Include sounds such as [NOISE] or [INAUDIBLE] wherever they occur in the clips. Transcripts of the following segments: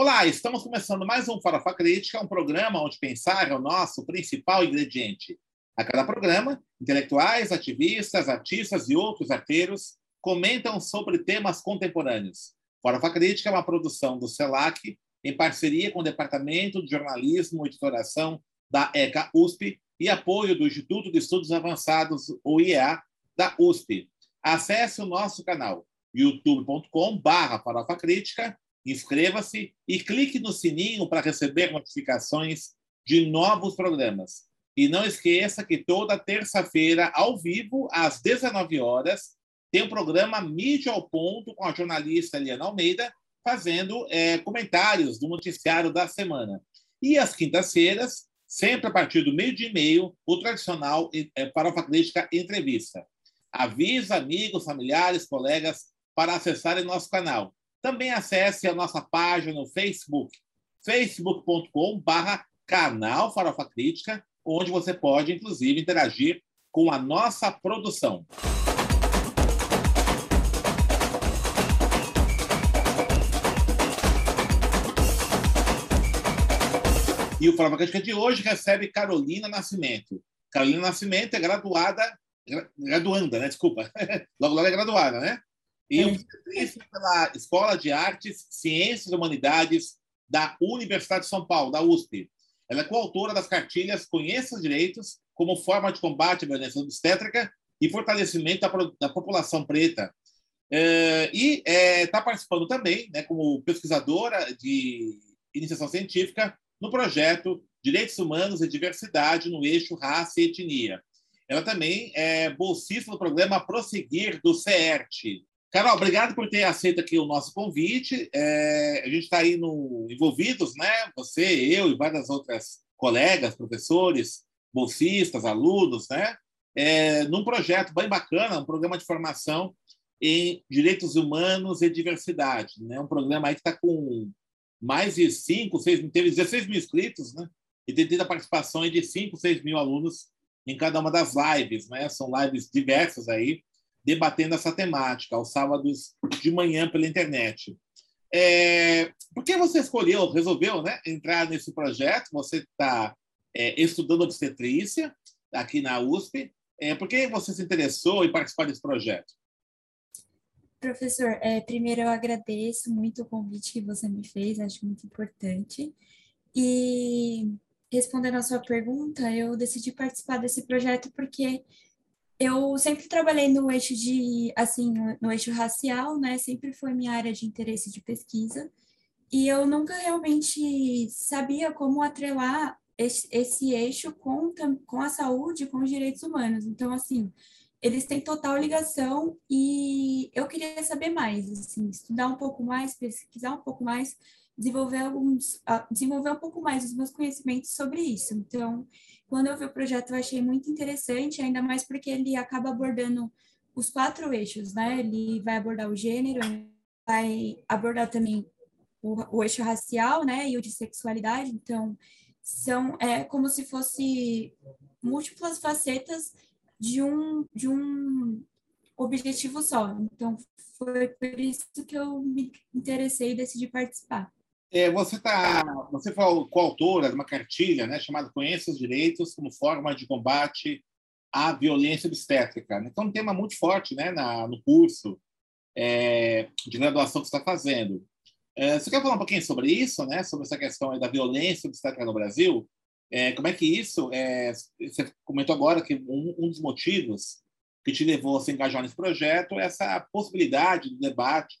Olá, estamos começando mais um Farofa Crítica, um programa onde pensar é o nosso principal ingrediente. A cada programa, intelectuais, ativistas, artistas e outros arteiros comentam sobre temas contemporâneos. Farofa Crítica é uma produção do CELAC, em parceria com o Departamento de Jornalismo e Editoração da ECA USP e apoio do Instituto de Estudos Avançados, o IEA, da USP. Acesse o nosso canal youtube.com/barra Farofa Crítica, inscreva-se e clique no sininho para receber notificações de novos programas. E não esqueça que toda terça-feira, ao vivo, às 19 horas, tem o programa Mídia ao Ponto com a jornalista Eliana Almeida, fazendo é, comentários do noticiário da semana. E às quintas-feiras, sempre a partir do meio-dia e meio, o tradicional é, Crítica Entrevista. Avisa amigos, familiares, colegas para acessarem nosso canal. Também acesse a nossa página no Facebook, facebook.com/barra canal Farofa Crítica, onde você pode, inclusive, interagir com a nossa produção. E o Farofa Crítica de hoje recebe Carolina Nascimento. Carolina Nascimento é graduada, graduanda, né? Desculpa. [LAUGHS] logo, logo é graduada, né? E obstetricia pela Escola de Artes, Ciências e Humanidades da Universidade de São Paulo, da USP. Ela é coautora das cartilhas Conheça os Direitos como forma de combate à violência obstétrica e fortalecimento da, da população preta. É, e está é, participando também, né, como pesquisadora de iniciação científica, no projeto Direitos Humanos e Diversidade no eixo Raça e Etnia. Ela também é bolsista do programa Prosseguir do CERT, Carol, obrigado por ter aceito aqui o nosso convite. É, a gente está aí no, envolvidos, né? Você, eu e várias outras colegas, professores, bolsistas, alunos, né? É, num projeto bem bacana, um programa de formação em direitos humanos e diversidade, né? Um programa aí que está com mais de 5, 6 mil, teve 16 mil inscritos, né? E tem tido a participação de 5, 6 mil alunos em cada uma das lives, né? São lives diversas aí, debatendo essa temática aos sábados de manhã pela internet. É, por que você escolheu, resolveu né, entrar nesse projeto? Você está é, estudando obstetrícia aqui na USP. É, por que você se interessou em participar desse projeto? Professor, é, primeiro eu agradeço muito o convite que você me fez, acho muito importante. E respondendo a sua pergunta, eu decidi participar desse projeto porque eu sempre trabalhei no eixo de, assim, no eixo racial, né? Sempre foi minha área de interesse de pesquisa. E eu nunca realmente sabia como atrelar esse, eixo com, com a saúde, com os direitos humanos. Então, assim, eles têm total ligação e eu queria saber mais, assim, estudar um pouco mais, pesquisar um pouco mais, desenvolver alguns, desenvolver um pouco mais os meus conhecimentos sobre isso. Então, quando eu vi o projeto, eu achei muito interessante, ainda mais porque ele acaba abordando os quatro eixos, né? Ele vai abordar o gênero, vai abordar também o, o eixo racial, né? E o de sexualidade. Então, são é como se fosse múltiplas facetas de um de um objetivo só. Então, foi por isso que eu me interessei e decidi participar. É, você tá, você foi coautora de uma cartilha, né, chamada Conheça os Direitos como forma de combate à violência obstétrica. Então, um tema muito forte, né, na, no curso é, de graduação que você está fazendo. É, você quer falar um pouquinho sobre isso, né, sobre essa questão da violência obstétrica no Brasil? É, como é que isso? É, você comentou agora que um, um dos motivos que te levou a se engajar nesse projeto é essa possibilidade de debate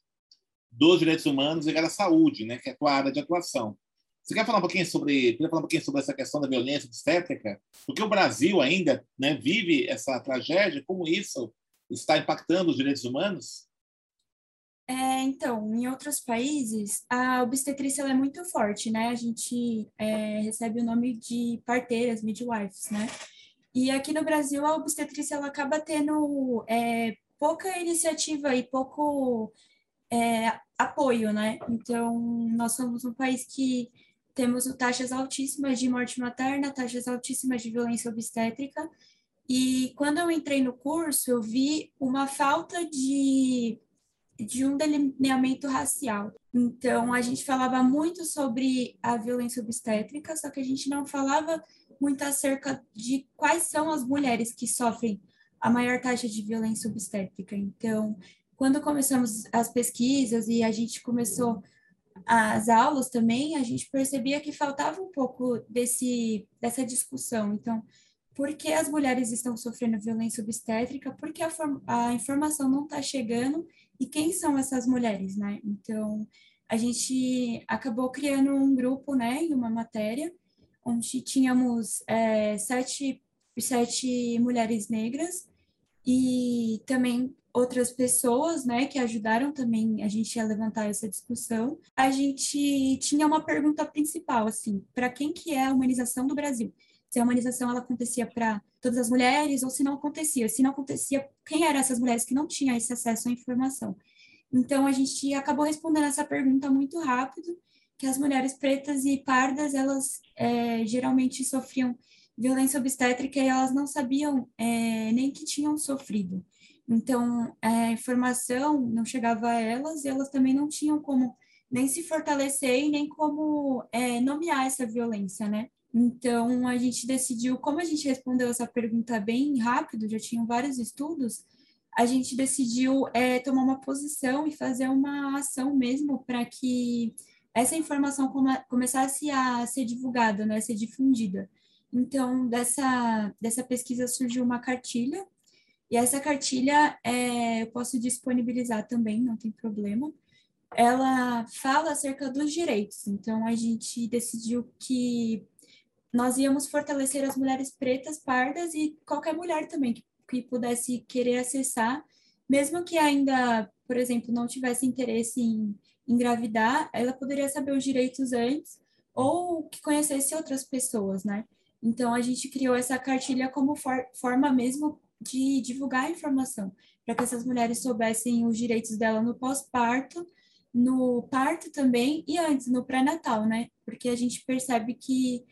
dos direitos humanos e da saúde, né, que é a tua área de atuação. Você quer falar um pouquinho sobre, quer falar um pouquinho sobre essa questão da violência obstétrica? Porque o Brasil ainda né, vive essa tragédia, como isso está impactando os direitos humanos? É, então, em outros países, a obstetrícia é muito forte, né? A gente é, recebe o nome de parteiras, midwives, né? E aqui no Brasil, a obstetrícia ela acaba tendo é, pouca iniciativa e pouco é, apoio, né? Então, nós somos um país que temos taxas altíssimas de morte materna, taxas altíssimas de violência obstétrica, e quando eu entrei no curso, eu vi uma falta de de um delineamento racial. Então, a gente falava muito sobre a violência obstétrica, só que a gente não falava muito acerca de quais são as mulheres que sofrem a maior taxa de violência obstétrica. Então, quando começamos as pesquisas e a gente começou as aulas também, a gente percebia que faltava um pouco desse, dessa discussão. Então, por que as mulheres estão sofrendo violência obstétrica? Por que a, a informação não está chegando? E quem são essas mulheres, né? Então, a gente acabou criando um grupo, né, em uma matéria, onde tínhamos é, sete, sete mulheres negras e também outras pessoas, né, que ajudaram também a gente a levantar essa discussão. A gente tinha uma pergunta principal, assim, para quem que é a humanização do Brasil? Se a humanização ela acontecia para todas as mulheres ou se não acontecia. Se não acontecia, quem eram essas mulheres que não tinham esse acesso à informação? Então a gente acabou respondendo essa pergunta muito rápido, que as mulheres pretas e pardas elas é, geralmente sofriam violência obstétrica e elas não sabiam é, nem que tinham sofrido. Então, a informação não chegava a elas e elas também não tinham como nem se fortalecer e nem como é, nomear essa violência, né? Então, a gente decidiu, como a gente respondeu essa pergunta bem rápido, já tinham vários estudos, a gente decidiu é, tomar uma posição e fazer uma ação mesmo para que essa informação come, começasse a ser divulgada, né, a ser difundida. Então, dessa, dessa pesquisa surgiu uma cartilha e essa cartilha é, eu posso disponibilizar também, não tem problema. Ela fala acerca dos direitos. Então, a gente decidiu que nós íamos fortalecer as mulheres pretas, pardas e qualquer mulher também que, que pudesse querer acessar, mesmo que ainda, por exemplo, não tivesse interesse em engravidar, ela poderia saber os direitos antes ou que conhecesse outras pessoas, né? Então, a gente criou essa cartilha como for forma mesmo de divulgar a informação, para que essas mulheres soubessem os direitos dela no pós-parto, no parto também e antes, no pré-natal, né? Porque a gente percebe que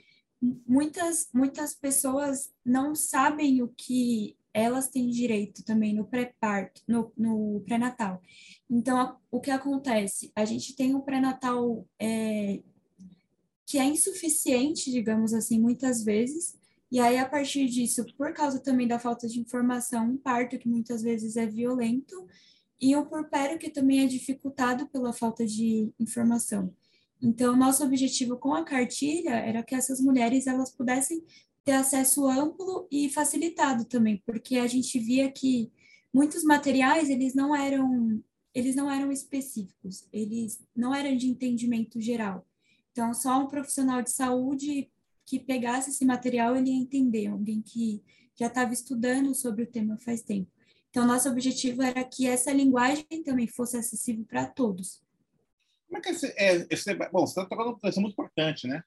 muitas, muitas pessoas não sabem o que elas têm direito também no pré-parto, no, no pré-natal. Então, o que acontece? A gente tem um pré-natal é, que é insuficiente, digamos assim, muitas vezes, e aí, a partir disso, por causa também da falta de informação, um parto que muitas vezes é violento e um porpério que também é dificultado pela falta de informação. Então, nosso objetivo com a cartilha era que essas mulheres elas pudessem ter acesso amplo e facilitado também, porque a gente via que muitos materiais eles não eram eles não eram específicos, eles não eram de entendimento geral. Então, só um profissional de saúde que pegasse esse material, ele ia entender, alguém que já estava estudando sobre o tema faz tempo. Então, nosso objetivo era que essa linguagem também fosse acessível para todos. Como é que esse, é, esse bom, você está tocando uma coisa muito importante, né?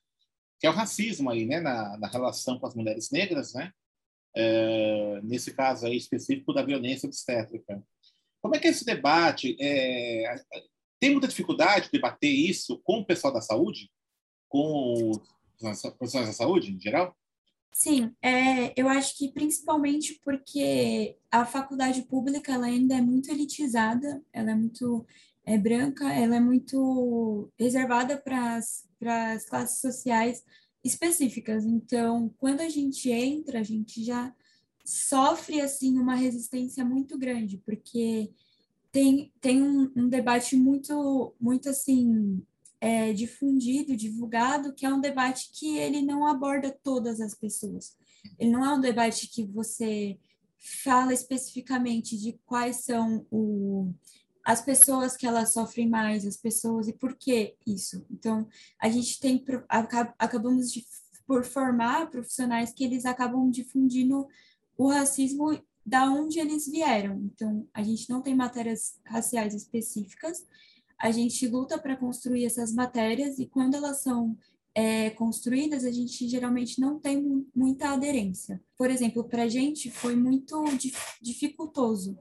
Que é o racismo aí, né? Na, na relação com as mulheres negras, né? É, nesse caso aí específico da violência obstétrica. Como é que é esse debate? É, tem muita dificuldade de debater isso com o pessoal da saúde? Com profissionais da saúde, em geral? Sim, é, eu acho que principalmente porque a faculdade pública ela ainda é muito elitizada, ela é muito é, branca, ela é muito reservada para as classes sociais específicas. Então, quando a gente entra, a gente já sofre assim uma resistência muito grande, porque tem, tem um, um debate muito, muito assim é, difundido, divulgado, que é um debate que ele não aborda todas as pessoas. Ele não é um debate que você fala especificamente de quais são o, as pessoas que elas sofrem mais, as pessoas e por que isso. Então, a gente tem acabamos de por formar profissionais que eles acabam difundindo o racismo da onde eles vieram. Então, a gente não tem matérias raciais específicas, a gente luta para construir essas matérias e quando elas são é, construídas, a gente geralmente não tem muita aderência. Por exemplo, para a gente foi muito dificultoso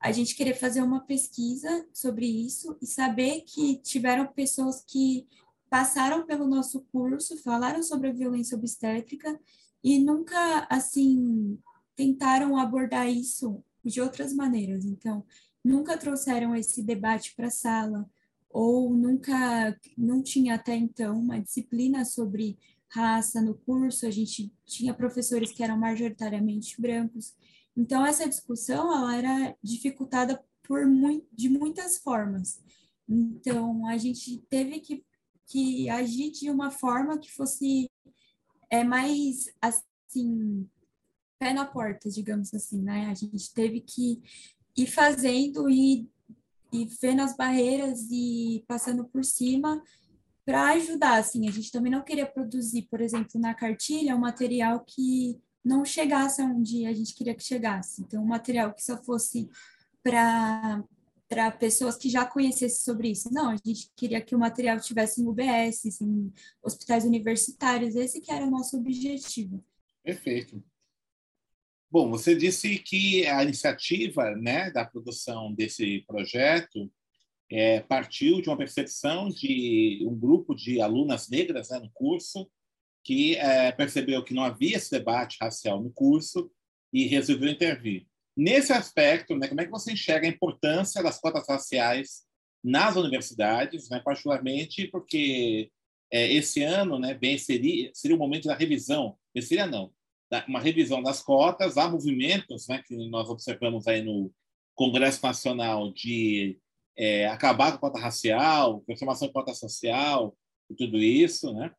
a gente querer fazer uma pesquisa sobre isso e saber que tiveram pessoas que passaram pelo nosso curso, falaram sobre a violência obstétrica e nunca, assim, tentaram abordar isso de outras maneiras. Então, nunca trouxeram esse debate para a sala, ou nunca, não tinha até então uma disciplina sobre raça no curso, a gente tinha professores que eram majoritariamente brancos. Então, essa discussão ela era dificultada por de muitas formas. Então, a gente teve que, que agir de uma forma que fosse é, mais, assim, pé na porta, digamos assim, né? A gente teve que ir fazendo e, e vendo as barreiras e passando por cima para ajudar, assim. A gente também não queria produzir, por exemplo, na cartilha, um material que não chegasse onde a gente queria que chegasse. Então, um material que só fosse para para pessoas que já conhecessem sobre isso. Não, a gente queria que o material tivesse em UBS, em hospitais universitários, esse que era o nosso objetivo. Perfeito. Bom, você disse que a iniciativa né, da produção desse projeto é, partiu de uma percepção de um grupo de alunas negras né, no curso que é, percebeu que não havia esse debate racial no curso e resolveu intervir. Nesse aspecto, né, como é que você enxerga a importância das cotas raciais nas universidades, né, particularmente porque é, esse ano, né, bem seria seria o momento da revisão, seria não, uma revisão das cotas, há movimentos, né, que nós observamos aí no Congresso Nacional de é, acabar com a cota racial, transformação de cota social e tudo isso, né?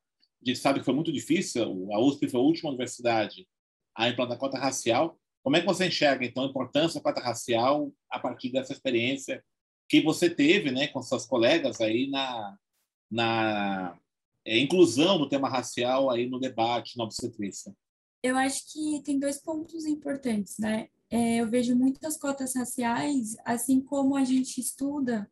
A gente sabe que foi muito difícil, a USP foi a última universidade a implantar a cota racial, como é que você enxerga, então, a importância da cota racial a partir dessa experiência que você teve né, com seus colegas aí na, na é, inclusão do tema racial aí no debate na obstetrícia? Eu acho que tem dois pontos importantes, né? É, eu vejo muitas cotas raciais, assim como a gente estuda,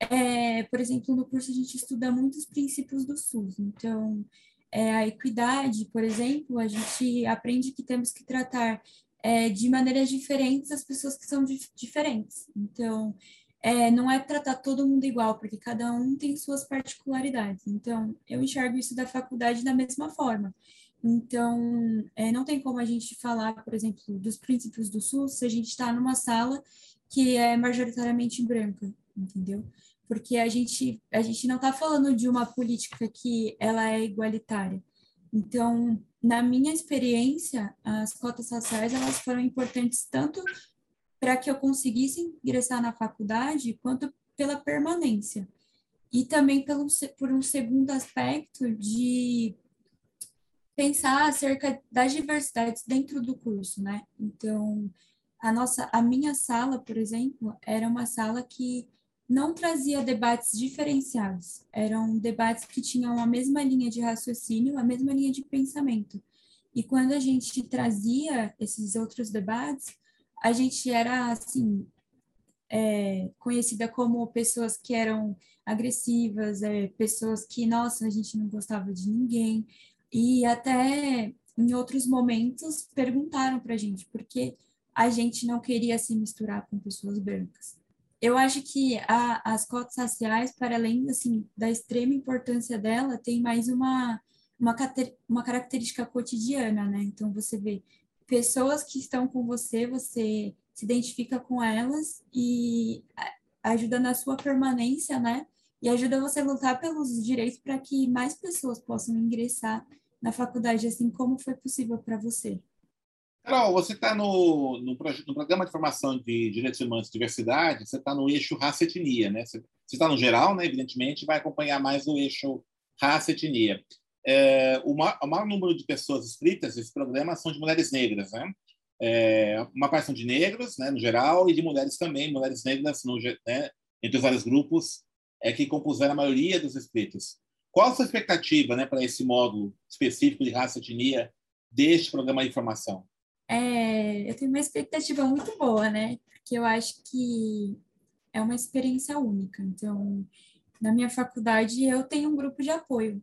é, por exemplo, no curso a gente estuda muitos princípios do SUS. Então, é, a equidade, por exemplo, a gente aprende que temos que tratar é, de maneiras diferentes as pessoas que são dif diferentes. Então, é, não é tratar todo mundo igual, porque cada um tem suas particularidades. Então, eu enxergo isso da faculdade da mesma forma. Então, é, não tem como a gente falar, por exemplo, dos princípios do SUS se a gente está numa sala que é majoritariamente branca, entendeu? Porque a gente, a gente não está falando de uma política que ela é igualitária. Então, na minha experiência, as cotas raciais elas foram importantes tanto para que eu conseguisse ingressar na faculdade, quanto pela permanência. E também pelo, por um segundo aspecto de pensar acerca das diversidades dentro do curso, né? Então, a nossa, a minha sala, por exemplo, era uma sala que não trazia debates diferenciados, eram debates que tinham a mesma linha de raciocínio, a mesma linha de pensamento. E quando a gente trazia esses outros debates, a gente era, assim, é, conhecida como pessoas que eram agressivas, é, pessoas que, nossa, a gente não gostava de ninguém. E até em outros momentos perguntaram para a gente por que a gente não queria se misturar com pessoas brancas eu acho que a, as cotas raciais, para além assim, da extrema importância dela, tem mais uma, uma, uma característica cotidiana, né? Então, você vê pessoas que estão com você, você se identifica com elas e ajuda na sua permanência, né? E ajuda você a lutar pelos direitos para que mais pessoas possam ingressar na faculdade, assim como foi possível para você. Carol, você está no, no, no, programa de formação de direitos humanos e diversidade, você está no eixo raça-etnia, né? Você está no geral, né? Evidentemente, vai acompanhar mais o eixo raça-etnia. É, o, maior, o, maior, número de pessoas inscritas nesse programa são de mulheres negras, né? É, uma parte são de negros, né, no geral, e de mulheres também, mulheres negras, no, né, entre os vários grupos é, que compuseram a maioria dos inscritos. Qual a sua expectativa né, para esse módulo específico de raça-etnia deste programa de formação? É, eu tenho uma expectativa muito boa, né? Porque eu acho que é uma experiência única. Então, na minha faculdade, eu tenho um grupo de apoio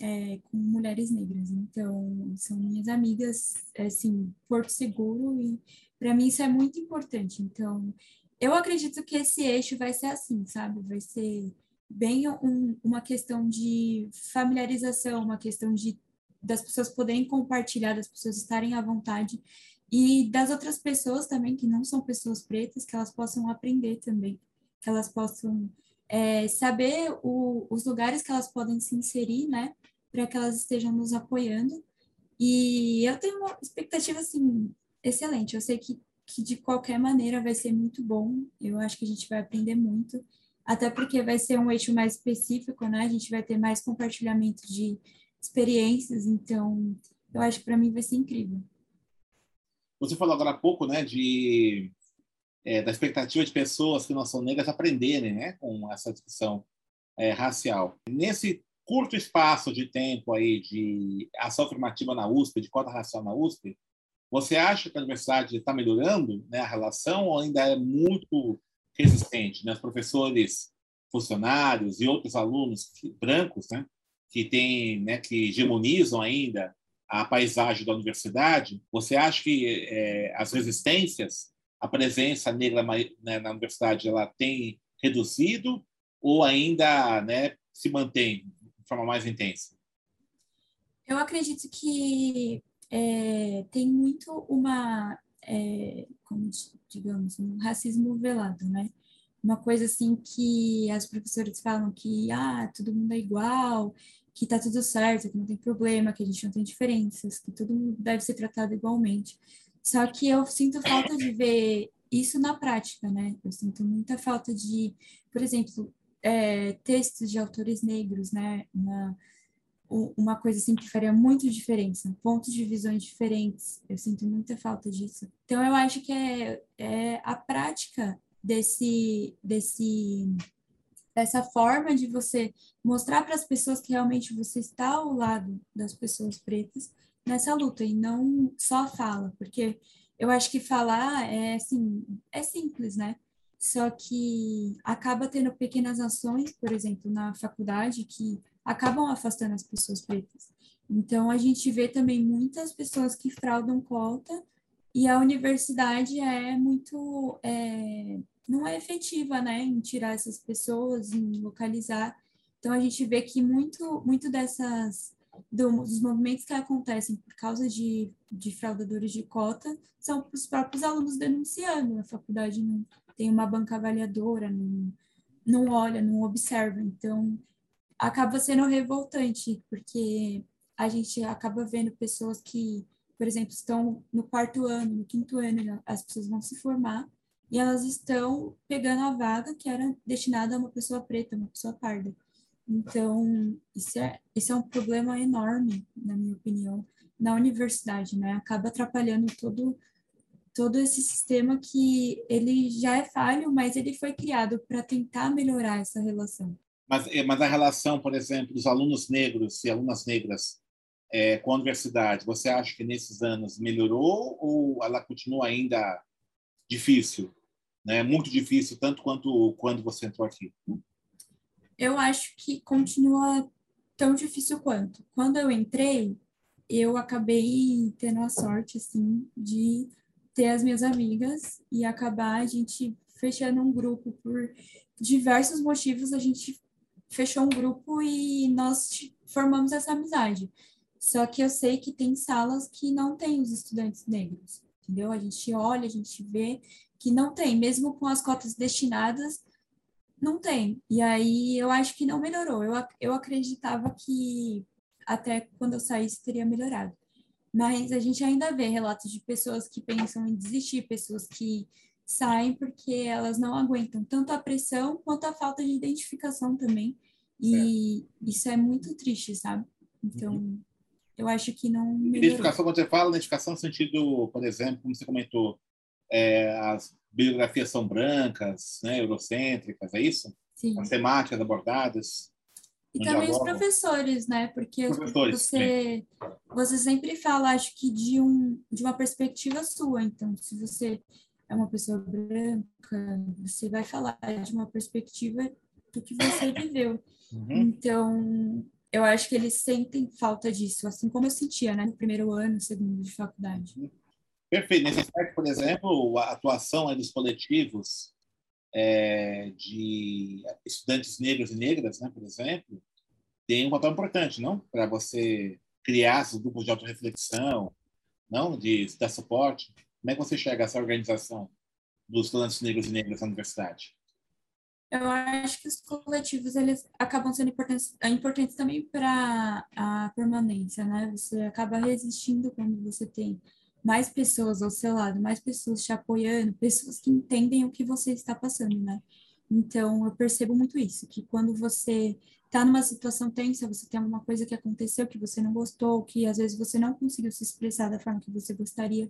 é, com mulheres negras. Então, são minhas amigas, assim, Porto Seguro, e para mim isso é muito importante. Então, eu acredito que esse eixo vai ser assim, sabe? Vai ser bem um, uma questão de familiarização, uma questão de das pessoas poderem compartilhar, das pessoas estarem à vontade e das outras pessoas também, que não são pessoas pretas, que elas possam aprender também, que elas possam é, saber o, os lugares que elas podem se inserir, né, para que elas estejam nos apoiando. E eu tenho uma expectativa, assim, excelente. Eu sei que, que de qualquer maneira vai ser muito bom, eu acho que a gente vai aprender muito, até porque vai ser um eixo mais específico, né, a gente vai ter mais compartilhamento de experiências, então eu acho que para mim vai ser incrível. Você falou agora há pouco, né, de é, da expectativa de pessoas que não são negras aprenderem, né, com essa discussão é, racial. Nesse curto espaço de tempo aí de ação afirmativa na USP, de cota racial na USP, você acha que a universidade está melhorando, né, a relação ou ainda é muito resistente, né? Os professores, funcionários e outros alunos brancos, né, que têm, né, que hegemonizam ainda a paisagem da universidade, você acha que é, as resistências, a presença negra né, na universidade, ela tem reduzido ou ainda né, se mantém de forma mais intensa? Eu acredito que é, tem muito uma, é, como digamos, um racismo velado, né? Uma coisa assim que as professoras falam que ah, todo mundo é igual, que tá tudo certo, que não tem problema, que a gente não tem diferenças, que tudo deve ser tratado igualmente. Só que eu sinto falta de ver isso na prática, né? Eu sinto muita falta de, por exemplo, é, textos de autores negros, né? Uma, uma coisa assim que faria muito diferença, pontos de visões diferentes. Eu sinto muita falta disso. Então eu acho que é, é a prática desse desse dessa forma de você mostrar para as pessoas que realmente você está ao lado das pessoas pretas nessa luta e não só fala, porque eu acho que falar é assim, é simples, né? Só que acaba tendo pequenas ações, por exemplo, na faculdade que acabam afastando as pessoas pretas. Então a gente vê também muitas pessoas que fraudam cota e a universidade é muito é, não é efetiva, né, em tirar essas pessoas, em localizar. Então a gente vê que muito, muito dessas dos movimentos que acontecem por causa de, de fraudadores de cota são os próprios alunos denunciando. A faculdade não tem uma banca avaliadora, não, não olha, não observa. Então acaba sendo revoltante, porque a gente acaba vendo pessoas que, por exemplo, estão no quarto ano, no quinto ano, as pessoas vão se formar e elas estão pegando a vaga que era destinada a uma pessoa preta, uma pessoa parda. Então, isso é, isso é um problema enorme, na minha opinião, na universidade, né? Acaba atrapalhando todo, todo esse sistema que ele já é falho, mas ele foi criado para tentar melhorar essa relação. Mas, é, mas a relação, por exemplo, dos alunos negros e alunas negras é, com a universidade, você acha que nesses anos melhorou ou ela continua ainda difícil, né? Muito difícil, tanto quanto quando você entrou aqui. Eu acho que continua tão difícil quanto. Quando eu entrei, eu acabei tendo a sorte assim de ter as minhas amigas e acabar a gente fechando um grupo por diversos motivos. A gente fechou um grupo e nós formamos essa amizade. Só que eu sei que tem salas que não tem os estudantes negros entendeu? A gente olha, a gente vê que não tem, mesmo com as cotas destinadas, não tem. E aí eu acho que não melhorou. Eu, eu acreditava que até quando eu saísse teria melhorado. Mas a gente ainda vê relatos de pessoas que pensam em desistir, pessoas que saem porque elas não aguentam tanto a pressão quanto a falta de identificação também. E é. isso é muito triste, sabe? Então, uhum eu acho que não melhorou. Identificação, quando você fala identificação no sentido, por exemplo, como você comentou, é, as biografias são brancas, né, eurocêntricas, é isso? Sim. As temáticas abordadas. E também os professores, né? Porque professores, você, você sempre fala, acho que de, um, de uma perspectiva sua. Então, se você é uma pessoa branca, você vai falar de uma perspectiva do que você [COUGHS] viveu. Uhum. Então, eu acho que eles sentem falta disso, assim como eu sentia, né, no primeiro ano, segundo de faculdade. Perfeito. Nesse aspecto, por exemplo, a atuação dos coletivos é, de estudantes negros e negras, né, por exemplo, tem um papel importante, não? Para você criar esses grupos de autorreflexão, não? De dar suporte. Como é que você chega a essa organização dos estudantes negros e negras na universidade? Eu acho que os coletivos eles acabam sendo importantes, importantes também para a permanência, né? Você acaba resistindo quando você tem mais pessoas ao seu lado, mais pessoas te apoiando, pessoas que entendem o que você está passando, né? Então, eu percebo muito isso, que quando você está numa situação tensa, você tem alguma coisa que aconteceu que você não gostou, que às vezes você não conseguiu se expressar da forma que você gostaria.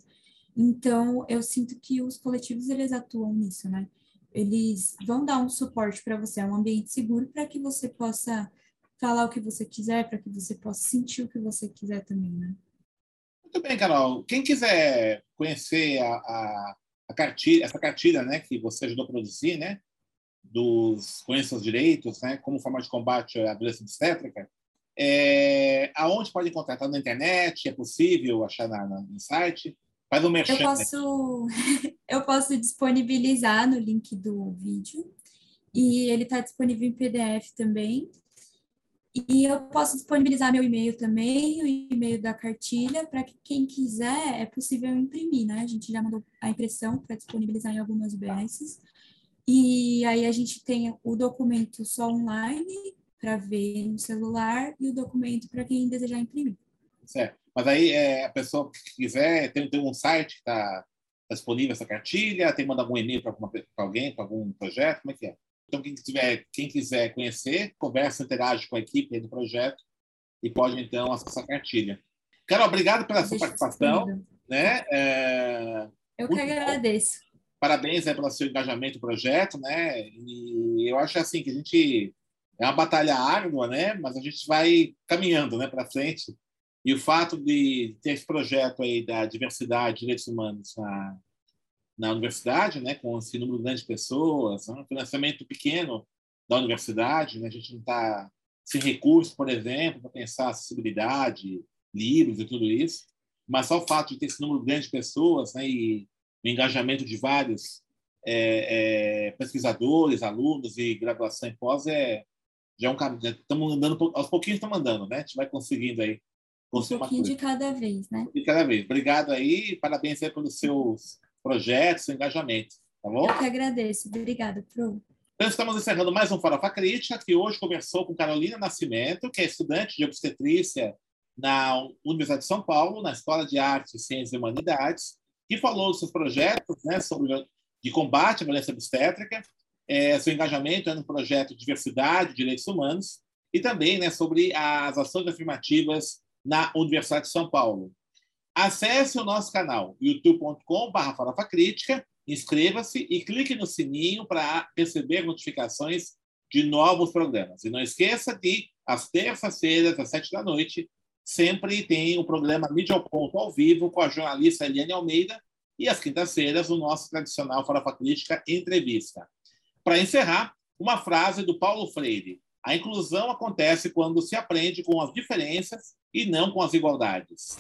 Então, eu sinto que os coletivos, eles atuam nisso, né? Eles vão dar um suporte para você, é um ambiente seguro para que você possa falar o que você quiser, para que você possa sentir o que você quiser também, né? Muito bem, Carol. Quem quiser conhecer a, a, a cartilha, essa cartilha né, que você ajudou a produzir, né, dos Conheça os Direitos, né, como forma de combate à violência obstétrica, é, aonde pode encontrar? Está na internet? É possível achar na, na, no site? Faz um merchan. Eu posso, [LAUGHS] eu posso disponibilizar no link do vídeo e ele está disponível em PDF também. E eu posso disponibilizar meu e-mail também, o e-mail da cartilha, para que quem quiser, é possível imprimir, né? A gente já mandou a impressão para disponibilizar em algumas BSs. E aí a gente tem o documento só online para ver no celular e o documento para quem desejar imprimir. Certo. Mas aí é, a pessoa que quiser, tem, tem um site que está tá disponível essa cartilha, tem que mandar algum e-mail para alguém, para algum projeto, como é que é? Então, quem, tiver, quem quiser conhecer, conversa, interage com a equipe do projeto e pode, então, acessar a cartilha. Carol, obrigado pela sua participação. Né? É, eu que agradeço. Bom. Parabéns aí pelo seu engajamento no projeto, né? E eu acho assim que a gente é uma batalha árdua, né? Mas a gente vai caminhando, né, para frente. E o fato de ter esse projeto aí da diversidade de direitos humanos na, na universidade, né, com esse número grande de pessoas, né, um financiamento pequeno da universidade, né, a gente não está sem recursos, por exemplo, para pensar acessibilidade, livros e tudo isso, mas só o fato de ter esse número grande de pessoas né, e o engajamento de vários é, é, pesquisadores, alunos e graduação em pós é já é um caminho. Estamos andando aos pouquinhos, estamos andando, né? A gente vai conseguindo aí. Um pouquinho de cada vez, né? De cada vez. Obrigado aí, parabéns aí pelos seus projetos, seu engajamento, tá bom? Eu que agradeço. Obrigada, Pro. Então, estamos encerrando mais um Farofa Crítica, que hoje conversou com Carolina Nascimento, que é estudante de obstetrícia na Universidade de São Paulo, na Escola de Artes, Ciências e Humanidades, que falou dos seus projetos né, sobre de combate à violência obstétrica, é, seu engajamento no projeto Diversidade e Direitos Humanos, e também né, sobre as ações afirmativas na Universidade de São Paulo. Acesse o nosso canal youtube.com.br inscreva-se e clique no sininho para receber notificações de novos programas. E não esqueça de, às terças-feiras, às sete da noite, sempre tem o programa Mídia ao Ponto ao vivo com a jornalista Eliane Almeida e às quintas-feiras o nosso tradicional Farofa Crítica Entrevista. Para encerrar, uma frase do Paulo Freire. A inclusão acontece quando se aprende com as diferenças e não com as igualdades.